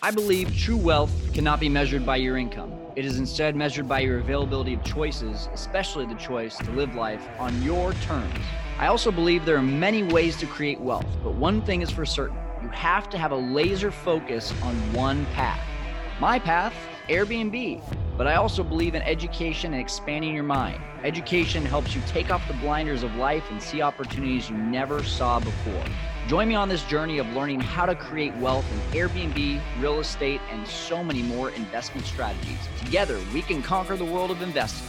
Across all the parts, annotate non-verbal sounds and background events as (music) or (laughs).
I believe true wealth cannot be measured by your income. It is instead measured by your availability of choices, especially the choice to live life on your terms. I also believe there are many ways to create wealth, but one thing is for certain you have to have a laser focus on one path. My path, Airbnb. But I also believe in education and expanding your mind. Education helps you take off the blinders of life and see opportunities you never saw before. Join me on this journey of learning how to create wealth in Airbnb, real estate, and so many more investment strategies. Together, we can conquer the world of investing.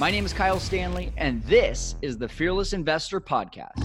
My name is Kyle Stanley, and this is the Fearless Investor Podcast.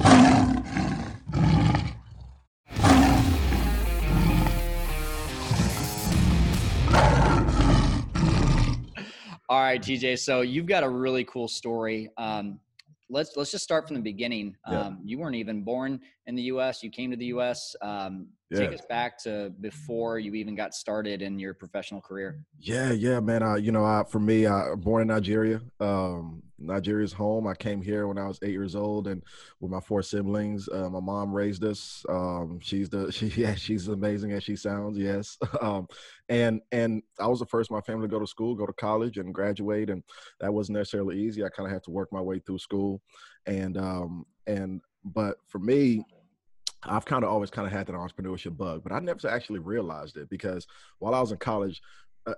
All right, TJ. So you've got a really cool story. Um, let's let's just start from the beginning. Um. You weren't even born in the U.S. You came to the U.S. Um, yeah. Take us back to before you even got started in your professional career. Yeah, yeah, man. Uh, you know, I, for me, I born in Nigeria. Um, Nigeria's home. I came here when I was eight years old, and with my four siblings. Uh, my mom raised us. Um, she's the (laughs) she yeah she's amazing as she sounds. Yes, (laughs) um, and and I was the first in my family to go to school, go to college, and graduate, and that wasn't necessarily easy. I kind of had to work my way through school, and um, and but for me, I've kind of always kind of had that entrepreneurship bug, but I never actually realized it because while I was in college,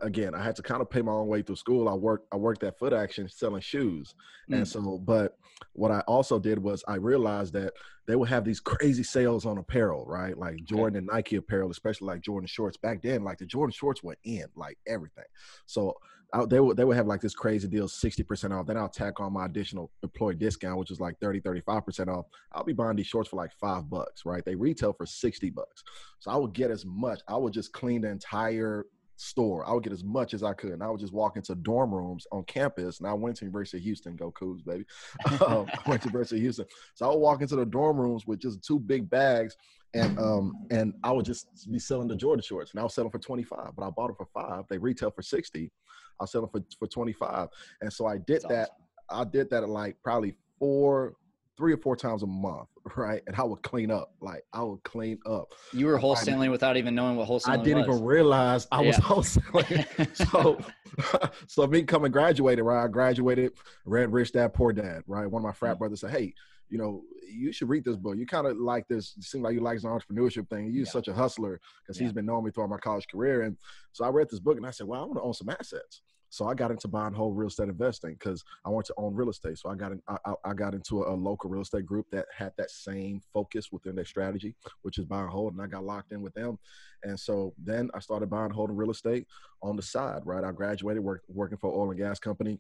again, I had to kind of pay my own way through school. I worked I worked at Foot Action selling shoes, mm. and so but what I also did was I realized that they would have these crazy sales on apparel, right? Like Jordan and Nike apparel, especially like Jordan shorts. Back then, like the Jordan shorts went in like everything. So I, they would they would have like this crazy deal, sixty percent off. Then I'll tack on my additional employee discount, which is like 30, 35 percent off. I'll be buying these shorts for like five bucks, right? They retail for sixty bucks. So I would get as much. I would just clean the entire store. I would get as much as I could. And I would just walk into dorm rooms on campus. And I went to University of Houston, go Cougs, baby. (laughs) um, I went to University of Houston. So I would walk into the dorm rooms with just two big bags. And um and I would just be selling the Jordan shorts. And I was selling for 25, but I bought them for five. They retail for 60. I was selling for, for 25. And so I did That's that. Awesome. I did that at like probably four, three or four times a month, (laughs) right? And I would clean up. Like I would clean up. You were wholesaling without even knowing what wholesaling I didn't was. even realize I yeah. was wholesaling. (laughs) so (laughs) so me coming graduated, right? I graduated, read Rich Dad Poor Dad, right? One of my frat mm-hmm. brothers said, Hey, you know, you should read this book. You kind of like this, seems like you like the entrepreneurship thing. You're yeah. such a hustler because yeah. he's been knowing me throughout my college career. And so I read this book and I said, Well, I want to own some assets. So I got into buying whole real estate investing because I wanted to own real estate. So I got in, I, I got into a, a, local real estate group that had that same focus within their strategy, which is buying hold, and I got locked in with them. And so then I started buying in real estate on the side. Right, I graduated work, working for oil and gas company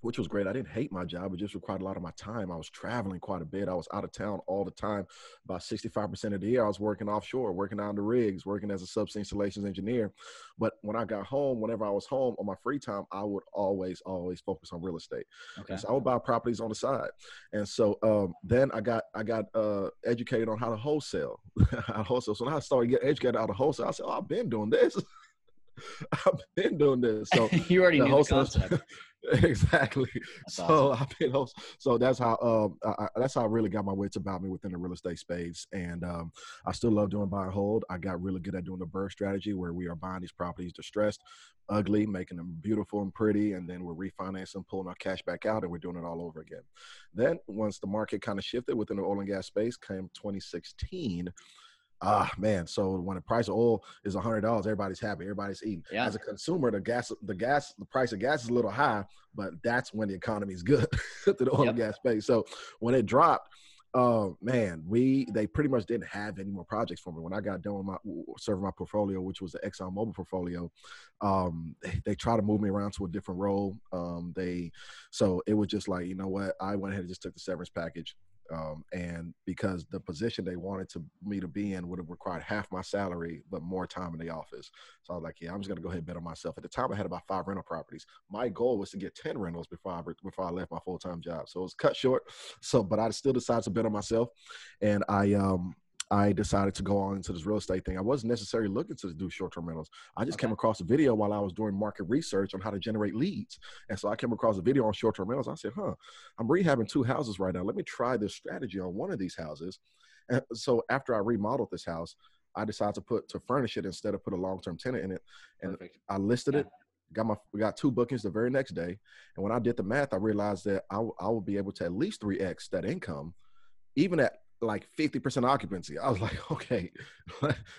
which was great. I didn't hate my job. It just required a lot of my time. I was traveling quite a bit. I was out of town all the time. About 65% of the year, I was working offshore, working on the rigs, working as a subsea installations engineer. But when I got home, whenever I was home on my free time, I would always, always focus on real estate. Okay. so I would buy properties on the side. And so um, then I got, I got uh, educated on how to wholesale. (laughs) how to wholesale. So when I started getting educated out of wholesale, I said, oh, I've been doing this. (laughs) I've been doing this. So (laughs) you already knew the concept. (laughs) exactly. That's so awesome. I mean, so that's how um I, that's how I really got my wits about me within the real estate space, and um, I still love doing buy and hold. I got really good at doing the BRRRR strategy, where we are buying these properties distressed, ugly, making them beautiful and pretty, and then we're refinancing, pulling our cash back out, and we're doing it all over again. Then once the market kind of shifted within the oil and gas space, came 2016 ah man so when the price of oil is a hundred dollars everybody's happy everybody's eating. Yeah. as a consumer the gas the gas the price of gas is a little high but that's when the economy is good (laughs) to the oil yep. and gas space. So when it dropped uh man we they pretty much didn't have any more projects for me. When i got done with my serving my portfolio which was the exxon mobil portfolio um they, they tried to move me around to a different role. Um they so it was just like you know what? I went ahead and just took the severance package um, and because the position they wanted to me to be in would have required half my salary but more time in the office. So i was like yeah i'm just to go ahead and bet on myself. At the time i had about five rental properties. My goal was to get 10 rentals before i before i left my full-time job. So it was cut short. So but i still decided to bet on myself. And i um I decided to go on into this real estate thing. I wasn't necessarily looking to do short term rentals. I just okay. came across a video while I was doing market research on how to generate leads. And so I came across a video on short term rentals. I said, huh, I'm rehabbing two houses right now. Let me try this strategy on one of these houses. And so after I remodeled this house, I decided to put to furnish it instead of put a long term tenant in it, and Perfect. I listed yeah. it. Got my we got two bookings the very next day, and when I did the math, I realized that I, I would be able to at least three x that income, even at like 50% occupancy. I was like, (laughs) okay,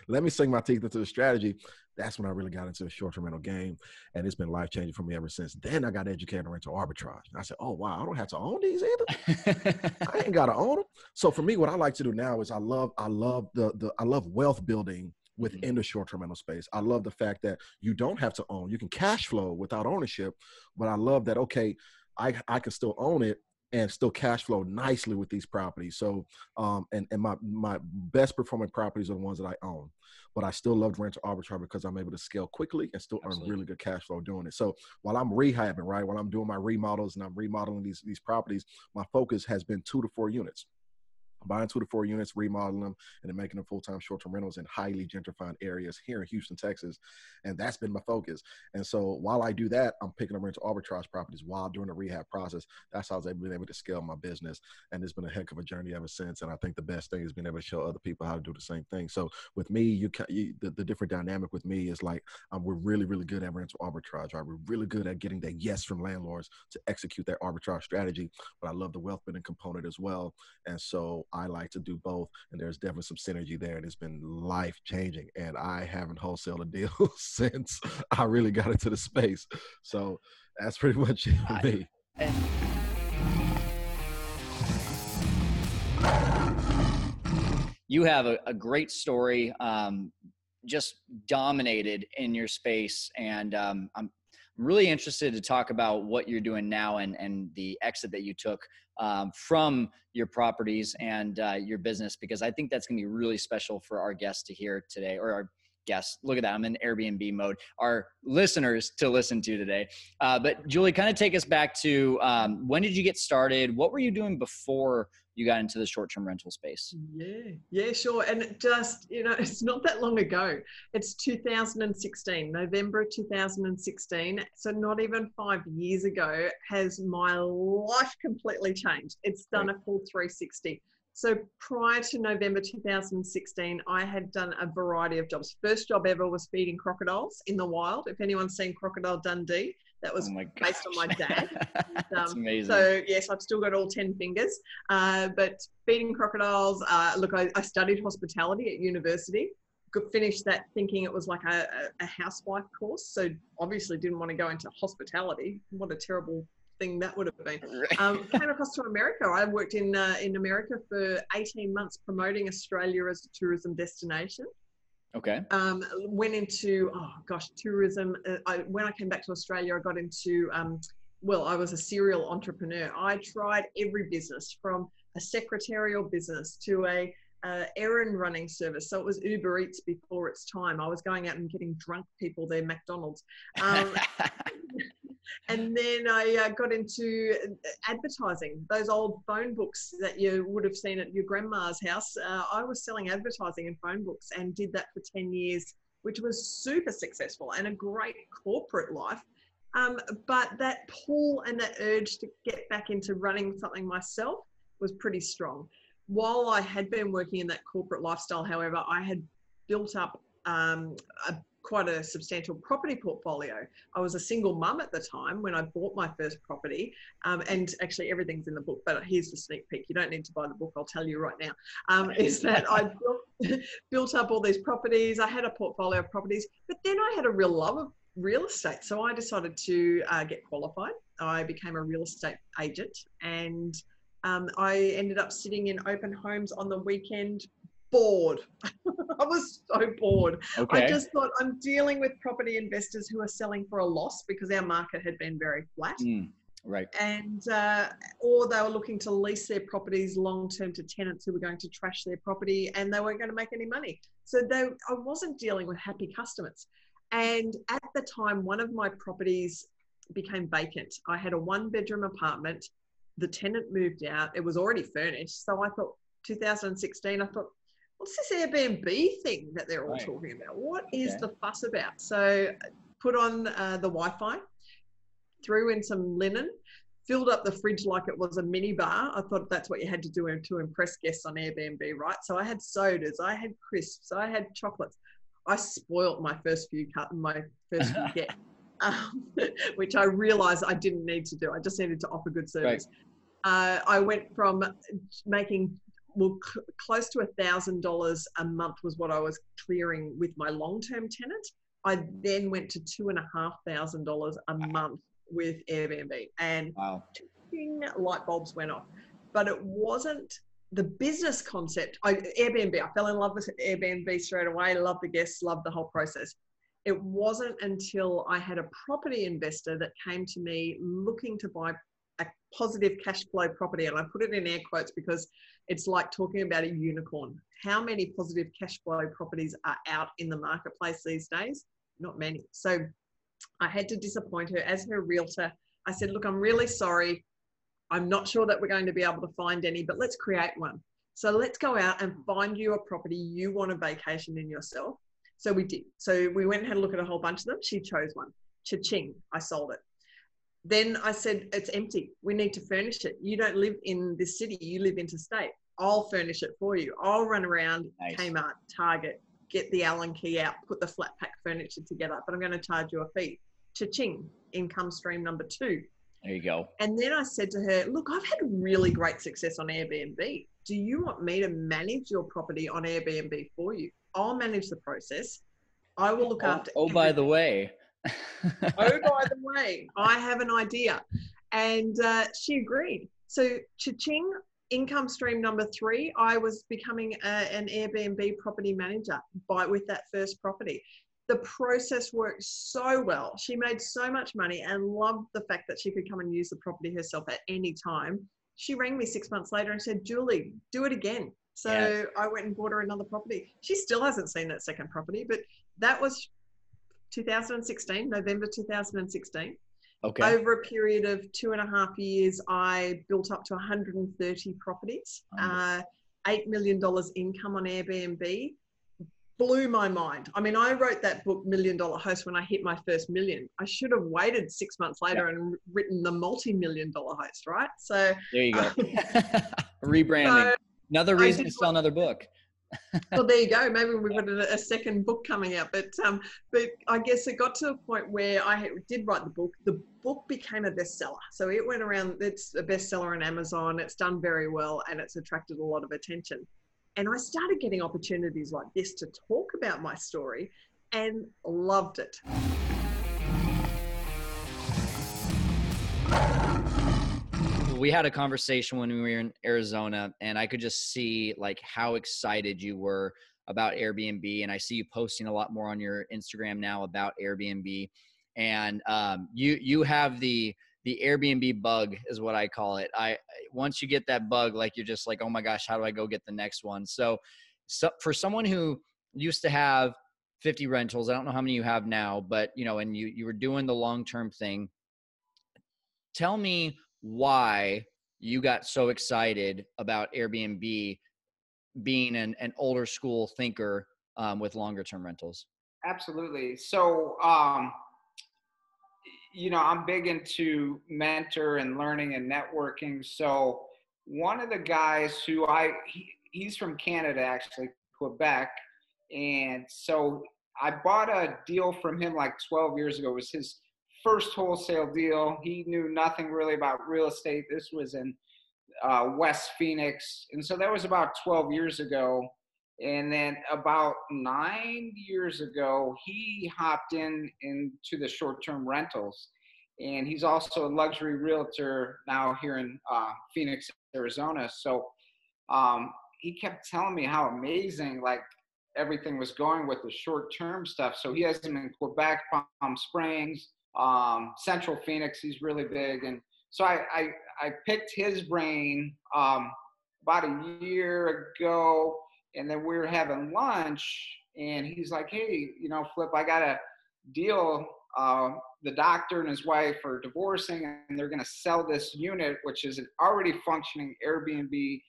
let me sink my teeth into the strategy. That's when I really got into the short-term rental game. And it's been life-changing for me ever since. Then I got educated on rental arbitrage. I said, oh, wow, I don't have to own these either. I ain't got to own them. So for me, what I like to do now is I love, I love the, the I love wealth building within mm-hmm. the short-term rental space. I love the fact that you don't have to own. You can cash flow without ownership. But I love that, okay, I, I can still own it and still cash flow nicely with these properties. So, um, and and my my best performing properties are the ones that I own, but I still love rental arbitrage because I'm able to scale quickly and still Absolutely. earn really good cash flow doing it. So while I'm rehabbing, right, while I'm doing my remodels and I'm remodeling these these properties, my focus has been two to four units buying two to four units, remodeling them, and then making them full time short term rentals in highly gentrified areas here in Houston, Texas. And that's been my focus. And so while I do that, I'm picking up rental arbitrage properties while doing the rehab process. That's how I was able, able to scale my business. And it's been a heck of a journey ever since. And I think the best thing is being able to show other people how to do the same thing. So with me, you, can, you the, the different dynamic with me is like um, we're really, really good at rental arbitrage. Right? We're really good at getting that yes from landlords to execute that arbitrage strategy. But I love the wealth building component as well. And so I like to do both, and there's definitely some synergy there, and it's been life changing. And I haven't wholesaled a deal (laughs) since I really got into the space. So that's pretty much it for me. you have a, a great story. Um, just dominated in your space, and um, I'm really interested to talk about what you're doing now and and the exit that you took um, from your properties and uh, your business because I think that's going to be really special for our guests to hear today or our guests. Look at that. I'm in Airbnb mode. Our listeners to listen to today. Uh, but Julie, kind of take us back to um, when did you get started? What were you doing before you got into the short-term rental space? Yeah, yeah, sure. And just you know, (laughs) it's not that long ago. It's 2016, November 2016. So not even five years ago has my life completely changed. It's done a full 360. So prior to November 2016, I had done a variety of jobs. First job ever was feeding crocodiles in the wild. If anyone's seen Crocodile Dundee, that was oh based on my dad. (laughs) That's um, amazing. So yes, I've still got all ten fingers. Uh, but feeding crocodiles. Uh, look, I, I, studied hospitality at university. Finished that thinking it was like a, a housewife course. So obviously didn't want to go into hospitality. What a terrible thing that would have been. (laughs) Um, came across to America. I worked in uh, in America for 18 months promoting Australia as a tourism destination. Okay. Um, went into oh gosh, tourism. Uh, I, when I came back to Australia, I got into um, well, I was a serial entrepreneur. I tried every business from a secretarial business to a uh, errand running service. So it was Uber Eats before its time. I was going out and getting drunk people their, McDonald's. Um, (laughs) (laughs) and then I uh, got into uh, advertising. Those old phone books that you would have seen at your grandma's house. Uh, I was selling advertising in phone books and did that for 10 years, which was super successful and a great corporate life. Um, but that pull and that urge to get back into running something myself was pretty strong. While I had been working in that corporate lifestyle, however, I had built up um, a quite a substantial property portfolio. I was a single mum at the time when I bought my first property, um, and actually everything's in the book. But here's the sneak peek: you don't need to buy the book. I'll tell you right now. Um, is that I built, (laughs) built up all these properties. I had a portfolio of properties, but then I had a real love of real estate, so I decided to uh, get qualified. I became a real estate agent and. Um, I ended up sitting in open homes on the weekend bored. I was so bored. Okay. I just thought I'm dealing with property investors who are selling for a loss because our market had been very flat. Mm, right. And, uh, or they were looking to lease their properties long term to tenants who were going to trash their property and they weren't going to make any money. So they, I wasn't dealing with happy customers. And at the time, one of my properties became vacant. I had a one bedroom apartment. The tenant moved out. It was already furnished. So I thought, 2016, I thought, what's this Airbnb thing that they're all right. talking about? What is okay. the fuss about? So put on uh, the Wi-Fi, threw in some linen, filled up the fridge like it was a mini bar. I thought that's what you had to do to impress guests on Airbnb, right? So I had sodas, I had crisps, I had chocolates. I spoilt my first few cut my first few (laughs) guests, um, (laughs) which I realized I didn't need to do. I just needed to offer good service. Right. Uh, I went from making well cl- close to a thousand dollars a month was what I was clearing with my long-term tenant. I then went to two and a half thousand dollars a month with Airbnb, and wow. light bulbs went off. But it wasn't the business concept. I, Airbnb. I fell in love with Airbnb straight away. Love the guests. Love the whole process. It wasn't until I had a property investor that came to me looking to buy a positive cash flow property, and I put it in air quotes because it's like talking about a unicorn. How many positive cash flow properties are out in the marketplace these days? Not many. So I had to disappoint her as her realtor. I said, Look, I'm really sorry. I'm not sure that we're going to be able to find any, but let's create one. So let's go out and find you a property you want a vacation in yourself. So we did. So we went and had a look at a whole bunch of them. She chose one. Cha-ching, I sold it. Then I said, it's empty. We need to furnish it. You don't live in this city, you live interstate. I'll furnish it for you. I'll run around nice. Kmart, Target, get the Allen key out, put the flat pack furniture together, but I'm going to charge you a fee. Cha-ching, income stream number two. There you go. And then I said to her, Look, I've had really great success on Airbnb. Do you want me to manage your property on Airbnb for you? I'll manage the process. I will look oh, after. Oh, by the way. Oh, by (laughs) the way, I have an idea. And uh, she agreed. So, cha-ching, income stream number three, I was becoming a, an Airbnb property manager by with that first property. The process worked so well. She made so much money and loved the fact that she could come and use the property herself at any time. She rang me six months later and said, Julie, do it again. So yes. I went and bought her another property. She still hasn't seen that second property, but that was 2016, November 2016. Okay. Over a period of two and a half years, I built up to 130 properties, uh, $8 million income on Airbnb. Blew my mind. I mean, I wrote that book, Million Dollar Host, when I hit my first million. I should have waited six months later yeah. and written the multi million dollar host, right? So there you go. (laughs) Rebranding. So Another reason to sell another book well, there you go. Maybe we've got a, a, second book coming out, but um, but I guess it got to a point where I did write the book. The book became a bestseller, so it went around. It's a bestseller on Amazon. It's done very well, and it's attracted a lot of attention. And I started getting opportunities like this to talk about my story, and loved it. We had a conversation when we were in Arizona, and I could just see like how excited you were about Airbnb, and I see you posting a lot more on your Instagram now about Airbnb, and um, you you have the the Airbnb bug is what I call it. I once you get that bug, like you're just like, oh my gosh, how do I go get the next one? So, so for someone who used to have 50 rentals, I don't know how many you have now, but you know, and you you were doing the long term thing. Tell me why you got so excited about Airbnb being an, an older school thinker um, with longer term rentals. Absolutely. So, um, you know, I'm big into mentor and learning and networking. So, one of the guys who I, he, he's from Canada, actually, Quebec. And so I bought a deal from him like 12 years ago. It was his first wholesale deal. He knew nothing really about real estate. This was in uh, West Phoenix. And so that was about 12 years ago. And then about nine years ago, he hopped in into the short-term rentals. And he's also a luxury realtor now here in uh, Phoenix, Arizona. So um, he kept telling me how amazing like everything was going with the short-term stuff. So he has them in Quebec, Palm Springs, um, Central Phoenix. He's really big, and so I I, I picked his brain um, about a year ago, and then we were having lunch, and he's like, "Hey, you know, Flip, I got a deal. Uh, the doctor and his wife are divorcing, and they're going to sell this unit, which is an already functioning Airbnb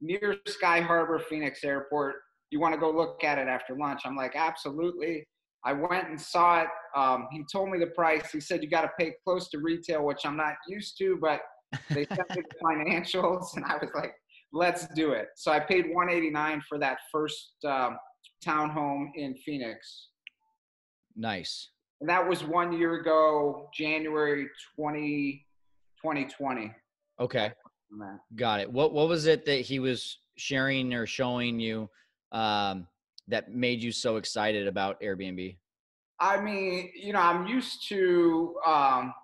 near Sky Harbor, Phoenix Airport. You want to go look at it after lunch?" I'm like, "Absolutely." I went and saw it. Um, he told me the price. He said you got to pay close to retail, which I'm not used to, but (laughs) They sent me the financials, and I was like, let's do it. So I paid 189 for that first um, townhome in Phoenix. Nice. And that was one year ago, January 20, 2020. Okay. Got it. What what was it that he was sharing or showing you um, that made you so excited about Airbnb? I mean, you know, I'm used to um,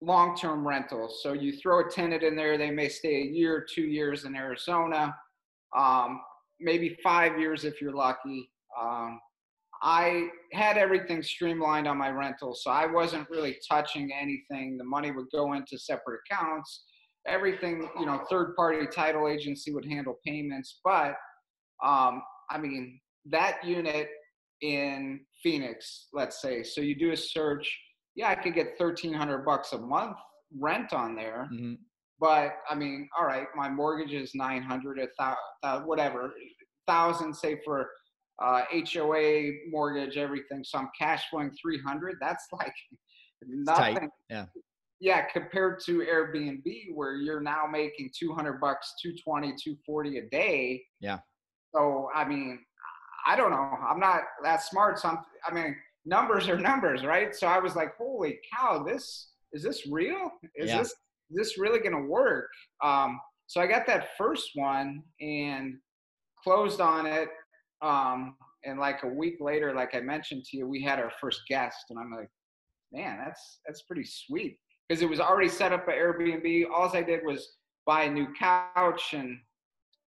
long-term rentals. So you throw a tenant in there, they may stay a year, two years in Arizona, um, maybe five years if you're lucky. Um, I had everything streamlined on my rental, so I wasn't really touching anything. The money would go into separate accounts. Everything, you know, third-party title agency would handle payments. But um, I mean, that unit in Phoenix, let's say, so you do a search yeah, I could get thirteen hundred bucks a month rent on there. Mm-hmm. But I mean, all right, my mortgage is nine hundred, a thousand, whatever, thousand, say for uh, HOA mortgage, everything. So I'm cash flowing three hundred. That's like (laughs) nothing. Yeah. Yeah, compared to Airbnb, where you're now making 200 bucks, 220, 240 a day. Yeah. So, I mean, I don't know. I'm not that smart. So I'm, I mean, numbers are numbers, right? So I was like, holy cow, this is this real? Is yeah. this is this really gonna work? Um, so I got that first one and closed on it. Um, and like a week later, like I mentioned to you, we had our first guest, and I'm like, man, that's that's pretty sweet because it was already set up at Airbnb. All I did was buy a new couch, and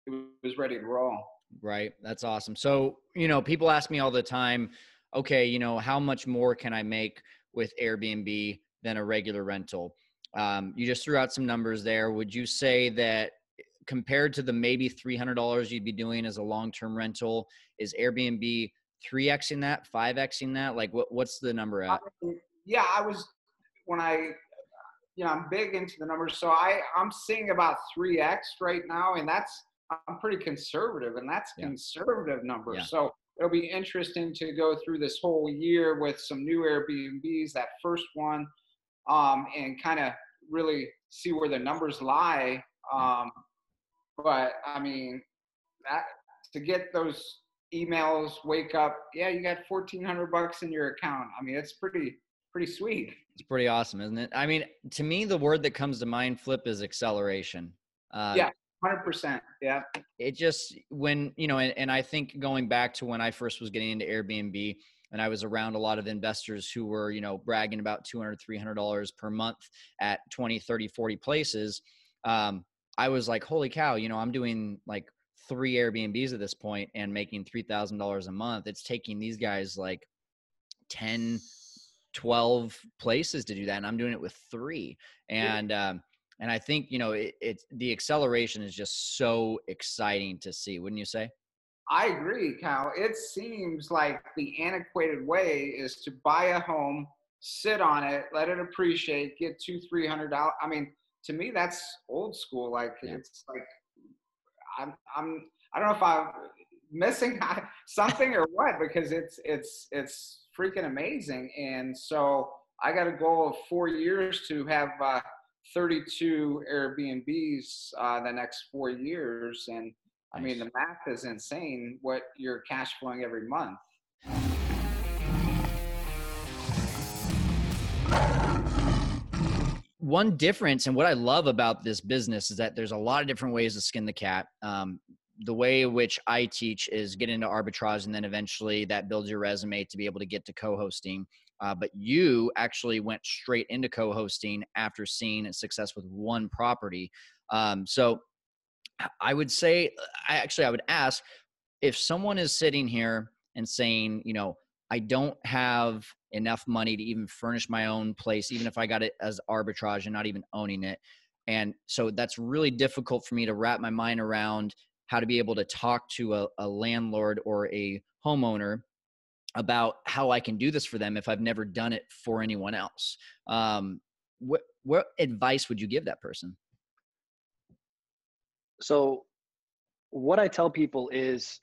it was ready to roll. Right, that's awesome. So you know, people ask me all the time okay, you know, how much more can I make with Airbnb than a regular rental? Um, you just threw out some numbers there. Would you say that compared to the maybe $300 you'd be doing as a long-term rental, is Airbnb 3xing that, 5xing that? Like what, what's the number at? Yeah, I was, when I, you know, I'm big into the numbers. So I, I'm seeing about 3x right now. And that's, I'm pretty conservative and that's yeah. conservative numbers. Yeah. So it'll be interesting to go through this whole year with some new Airbnbs, that first one, um, and kind of really see where the numbers lie. Um, but I mean, that to get those emails, wake up, yeah, you got fourteen hundred bucks in your account. I mean, it's pretty pretty sweet. It's pretty awesome, isn't it? I mean, to me, the word that comes to mind, flip, is acceleration. Uh, yeah. Hundred percent. Yeah. It just when you know, and, and I think going back to when I first was getting into Airbnb, and I was around a lot of investors who were you know bragging about 200 300 dollars per month at 20 30 40 places um, i was like holy cow you know i'm doing like three airbnbs at this point and making $3000 a month it's taking these guys like 10 12 places to do that and i'm doing it with three and um, and I think you know it, it's the acceleration is just so exciting to see, wouldn't you say? I agree, Kyle. It seems like the antiquated way is to buy a home, sit on it, let it appreciate, get two, three hundred dollars. I mean, to me, that's old school. Like yeah. it's like I'm, I'm, I don't know if I'm missing (laughs) something or what because it's, it's, it's freaking amazing. And so I got a goal of four years to have. Uh, 32 Airbnbs uh, the next four years. And I mean, the math is insane what you're cash flowing every month. One difference, and what I love about this business is that there's a lot of different ways to skin the cat. Um, the way which I teach is get into arbitrage, and then eventually that builds your resume to be able to get to co hosting. Uh, but you actually went straight into co-hosting after seeing success with one property. Um, so I would say, I actually I would ask if someone is sitting here and saying, you know, I don't have enough money to even furnish my own place, even if I got it as arbitrage and not even owning it. And so that's really difficult for me to wrap my mind around how to be able to talk to a, a landlord or a homeowner about how I can do this for them if I've never done it for anyone else. Um, what what advice would you give that person? So, what I tell people is,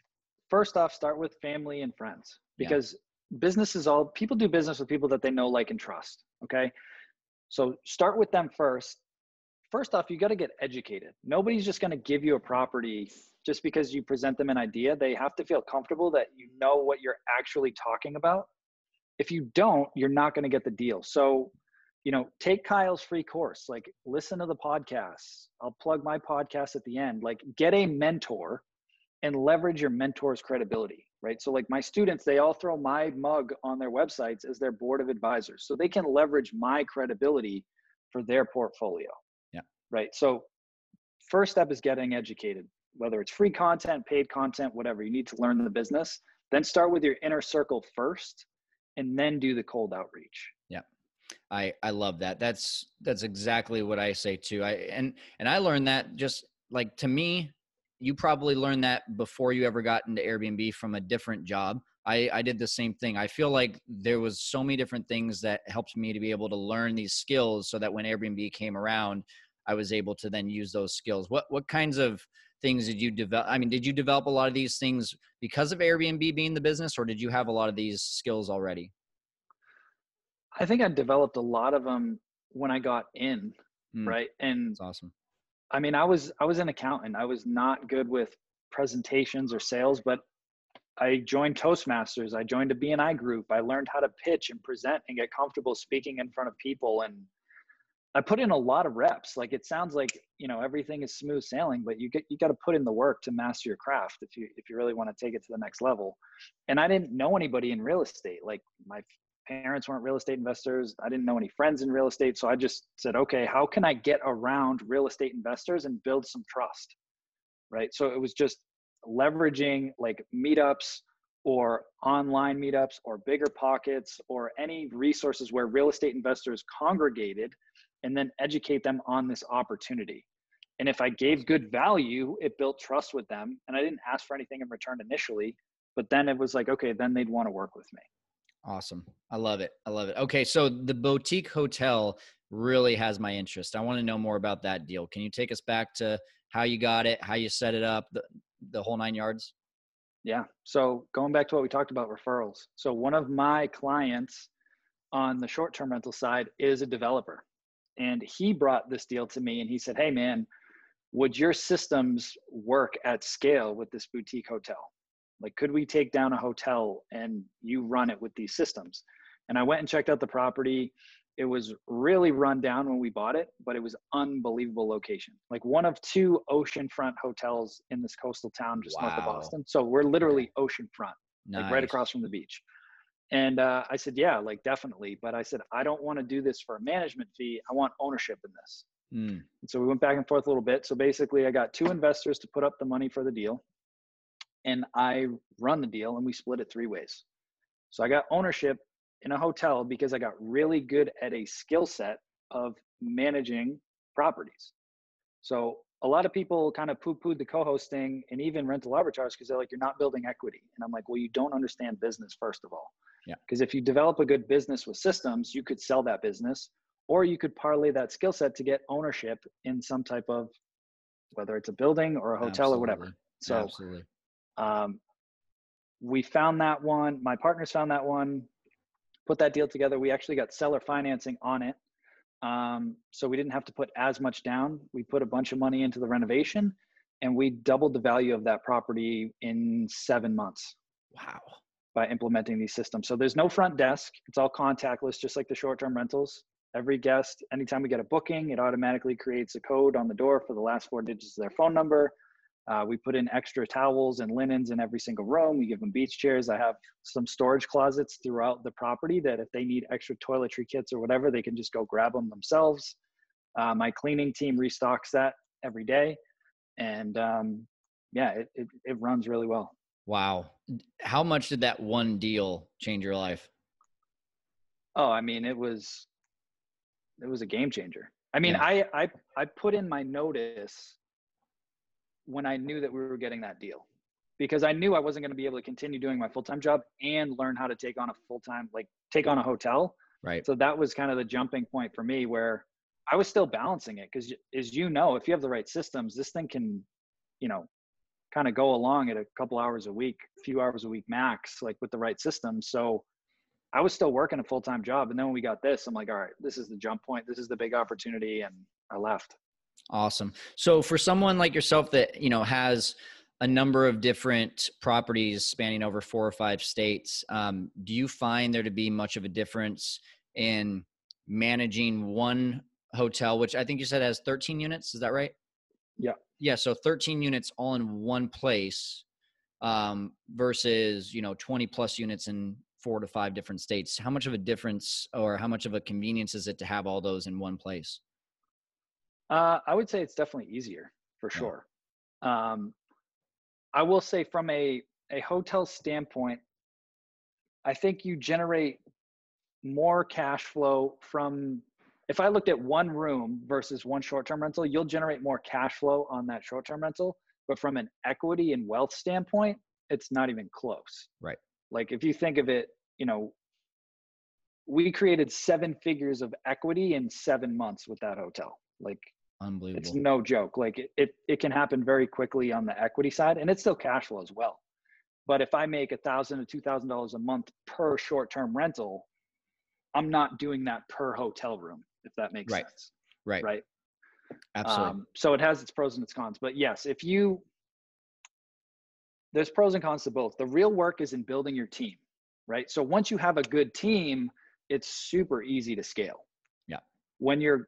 first off, start with family and friends because yeah. business is all people do business with people that they know, like, and trust. Okay, so start with them first. first off, you got to get educated. Nobody's just going to give you a property just because you present them an idea. They have to feel comfortable that you know what you're actually talking about. If you don't, you're not going to get the deal. So, you know, take Kyle's free course, like listen to the podcasts. I'll plug my podcast at the end. Like, get a mentor and leverage your mentor's credibility, right? So, like my students, they all throw my mug on their websites as their board of advisors. So they can leverage my credibility for their portfolio. Yeah. Right. So, first step is getting educated, whether it's free content, paid content, whatever. You need to learn the business. Then start with your inner circle first and then do the cold outreach. Yeah. I I love that. That's that's exactly what I say too. I and and I learned that just like to me you probably learned that before you ever got into Airbnb from a different job. I, I did the same thing. I feel like there was so many different things that helped me to be able to learn these skills so that when Airbnb came around, I was able to then use those skills. What what kinds of things did you develop? I mean, did you develop a lot of these things because of Airbnb being the business, or did you have a lot of these skills already? I think I developed a lot of them when I got in, mm, right? And that's awesome. I mean, I was I was an accountant. I was not good with presentations or sales, but I joined Toastmasters. I joined a BNI group. I learned how to pitch and present and get comfortable speaking in front of people. And I put in a lot of reps. Like it sounds like you know everything is smooth sailing, but you get you got to put in the work to master your craft if you if you really want to take it to the next level. And I didn't know anybody in real estate. Like my parents weren't real estate investors. I didn't know any friends in real estate. So I just said, okay, how can I get around real estate investors and build some trust? Right. So it was just leveraging like meetups or online meetups or bigger pockets or any resources where real estate investors congregated and then educate them on this opportunity. And if I gave good value, it built trust with them. And I didn't ask for anything in return initially, but then it was like, okay, then they'd want to work with me. Awesome. I love it. I love it. Okay. So the boutique hotel really has my interest. I want to know more about that deal. Can you take us back to how you got it, how you set it up, the, the whole nine yards? Yeah. So going back to what we talked about referrals. So one of my clients on the short term rental side is a developer. And he brought this deal to me and he said, Hey, man, would your systems work at scale with this boutique hotel? Like, could we take down a hotel and you run it with these systems? And I went and checked out the property. It was really run down when we bought it, but it was unbelievable location. Like one of two oceanfront hotels in this coastal town just wow. north of Boston. So we're literally oceanfront, nice. like right across from the beach. And uh, I said, yeah, like definitely. But I said, I don't want to do this for a management fee. I want ownership in this. Mm. And so we went back and forth a little bit. So basically, I got two investors to put up the money for the deal and I run the deal and we split it three ways. So I got ownership in a hotel because I got really good at a skill set of managing properties. So a lot of people kind of poo-pooed the co-hosting and even rental arbitrage because they're like, you're not building equity. And I'm like, well, you don't understand business first of all. Yeah. Because if you develop a good business with systems, you could sell that business, or you could parlay that skill set to get ownership in some type of, whether it's a building or a hotel Absolutely. or whatever. So Absolutely. Um, we found that one. My partners found that one. Put that deal together. We actually got seller financing on it, um, so we didn't have to put as much down. We put a bunch of money into the renovation, and we doubled the value of that property in seven months. Wow! By implementing these systems, so there's no front desk. It's all contactless, just like the short-term rentals. Every guest, anytime we get a booking, it automatically creates a code on the door for the last four digits of their phone number uh, we put in extra towels and linens in every single room. We give them beach chairs. I have some storage closets throughout the property that if they need extra toiletry kits or whatever, they can just go grab them themselves. Uh, my cleaning team restocks that every day. And um, yeah, it, it, it runs really well. Wow. How much did that one deal change your life? Oh, I mean, it was, it was a game changer. I mean, yeah. I, I, I put in my notice when I knew that we were getting that deal because I knew I wasn't going to be able to continue doing my full time job and learn how to take on a full time, like take on a hotel. Right. So that was kind of the jumping point for me where I was still balancing it because, as you know, if you have the right systems, this thing can, you know, kind of go along at a couple hours a week, a few hours a week max, like with the right system. So I was still working a full time job. And then when we got this, I'm like, all right, this is the jump point. This is the big opportunity. And I left. Awesome. So for someone like yourself that, you know, has a number of different properties spanning over four or five states, um, do you find there to be much of a difference in managing one hotel, which I think you said has 13 units? Is that right? Yeah. Yeah. So 13 units all in one place um, versus, you know, 20 plus units in four to five different states. How much of a difference or how much of a convenience is it to have all those in one place? Uh, I would say it's definitely easier for Yeah. sure. Um, I will say from a a hotel standpoint, I think you generate more cash flow from. If I looked at one room versus one short-term rental, you'll generate more cash flow on that short-term rental. But from an equity and wealth standpoint, it's not even close. Right. Like if you think of it, you know, we created seven figures of equity in seven months with that hotel. Like Unbelievable. it's no joke. Like it, it, it can happen very quickly on the equity side, and it's still cash flow as well. But if I make a thousand to two thousand dollars a month per short-term rental, I'm not doing that per hotel room. If that makes Right. sense, right. right? Absolutely. Um, so it has its pros and its cons. But yes, if you there's pros and cons to both. The real work is in building your team, right? So once you have a good team, it's super easy to scale. Yeah. When you're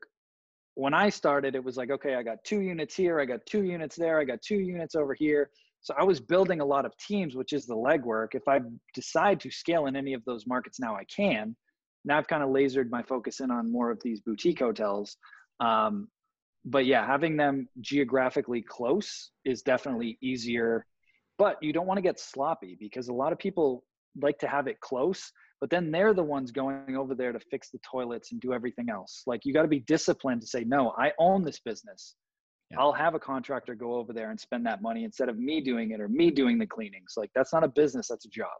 when I started, it was like, okay, I got two units here, I got two units there, I got two units over here. So I was building a lot of teams, which is the legwork. If I decide to scale in any of those markets now, I can. Now I've kind of lasered my focus in on more of these boutique hotels. Um, but yeah, having them geographically close is definitely easier. But you don't want to get sloppy because a lot of people like to have it close, but then they're the ones going over there to fix the toilets and do everything else. Like you got to be disciplined to say, no, I own this business. Yeah. I'll have a contractor go over there and spend that money instead of me doing it or me doing the cleanings. Like that's not a business, that's a job.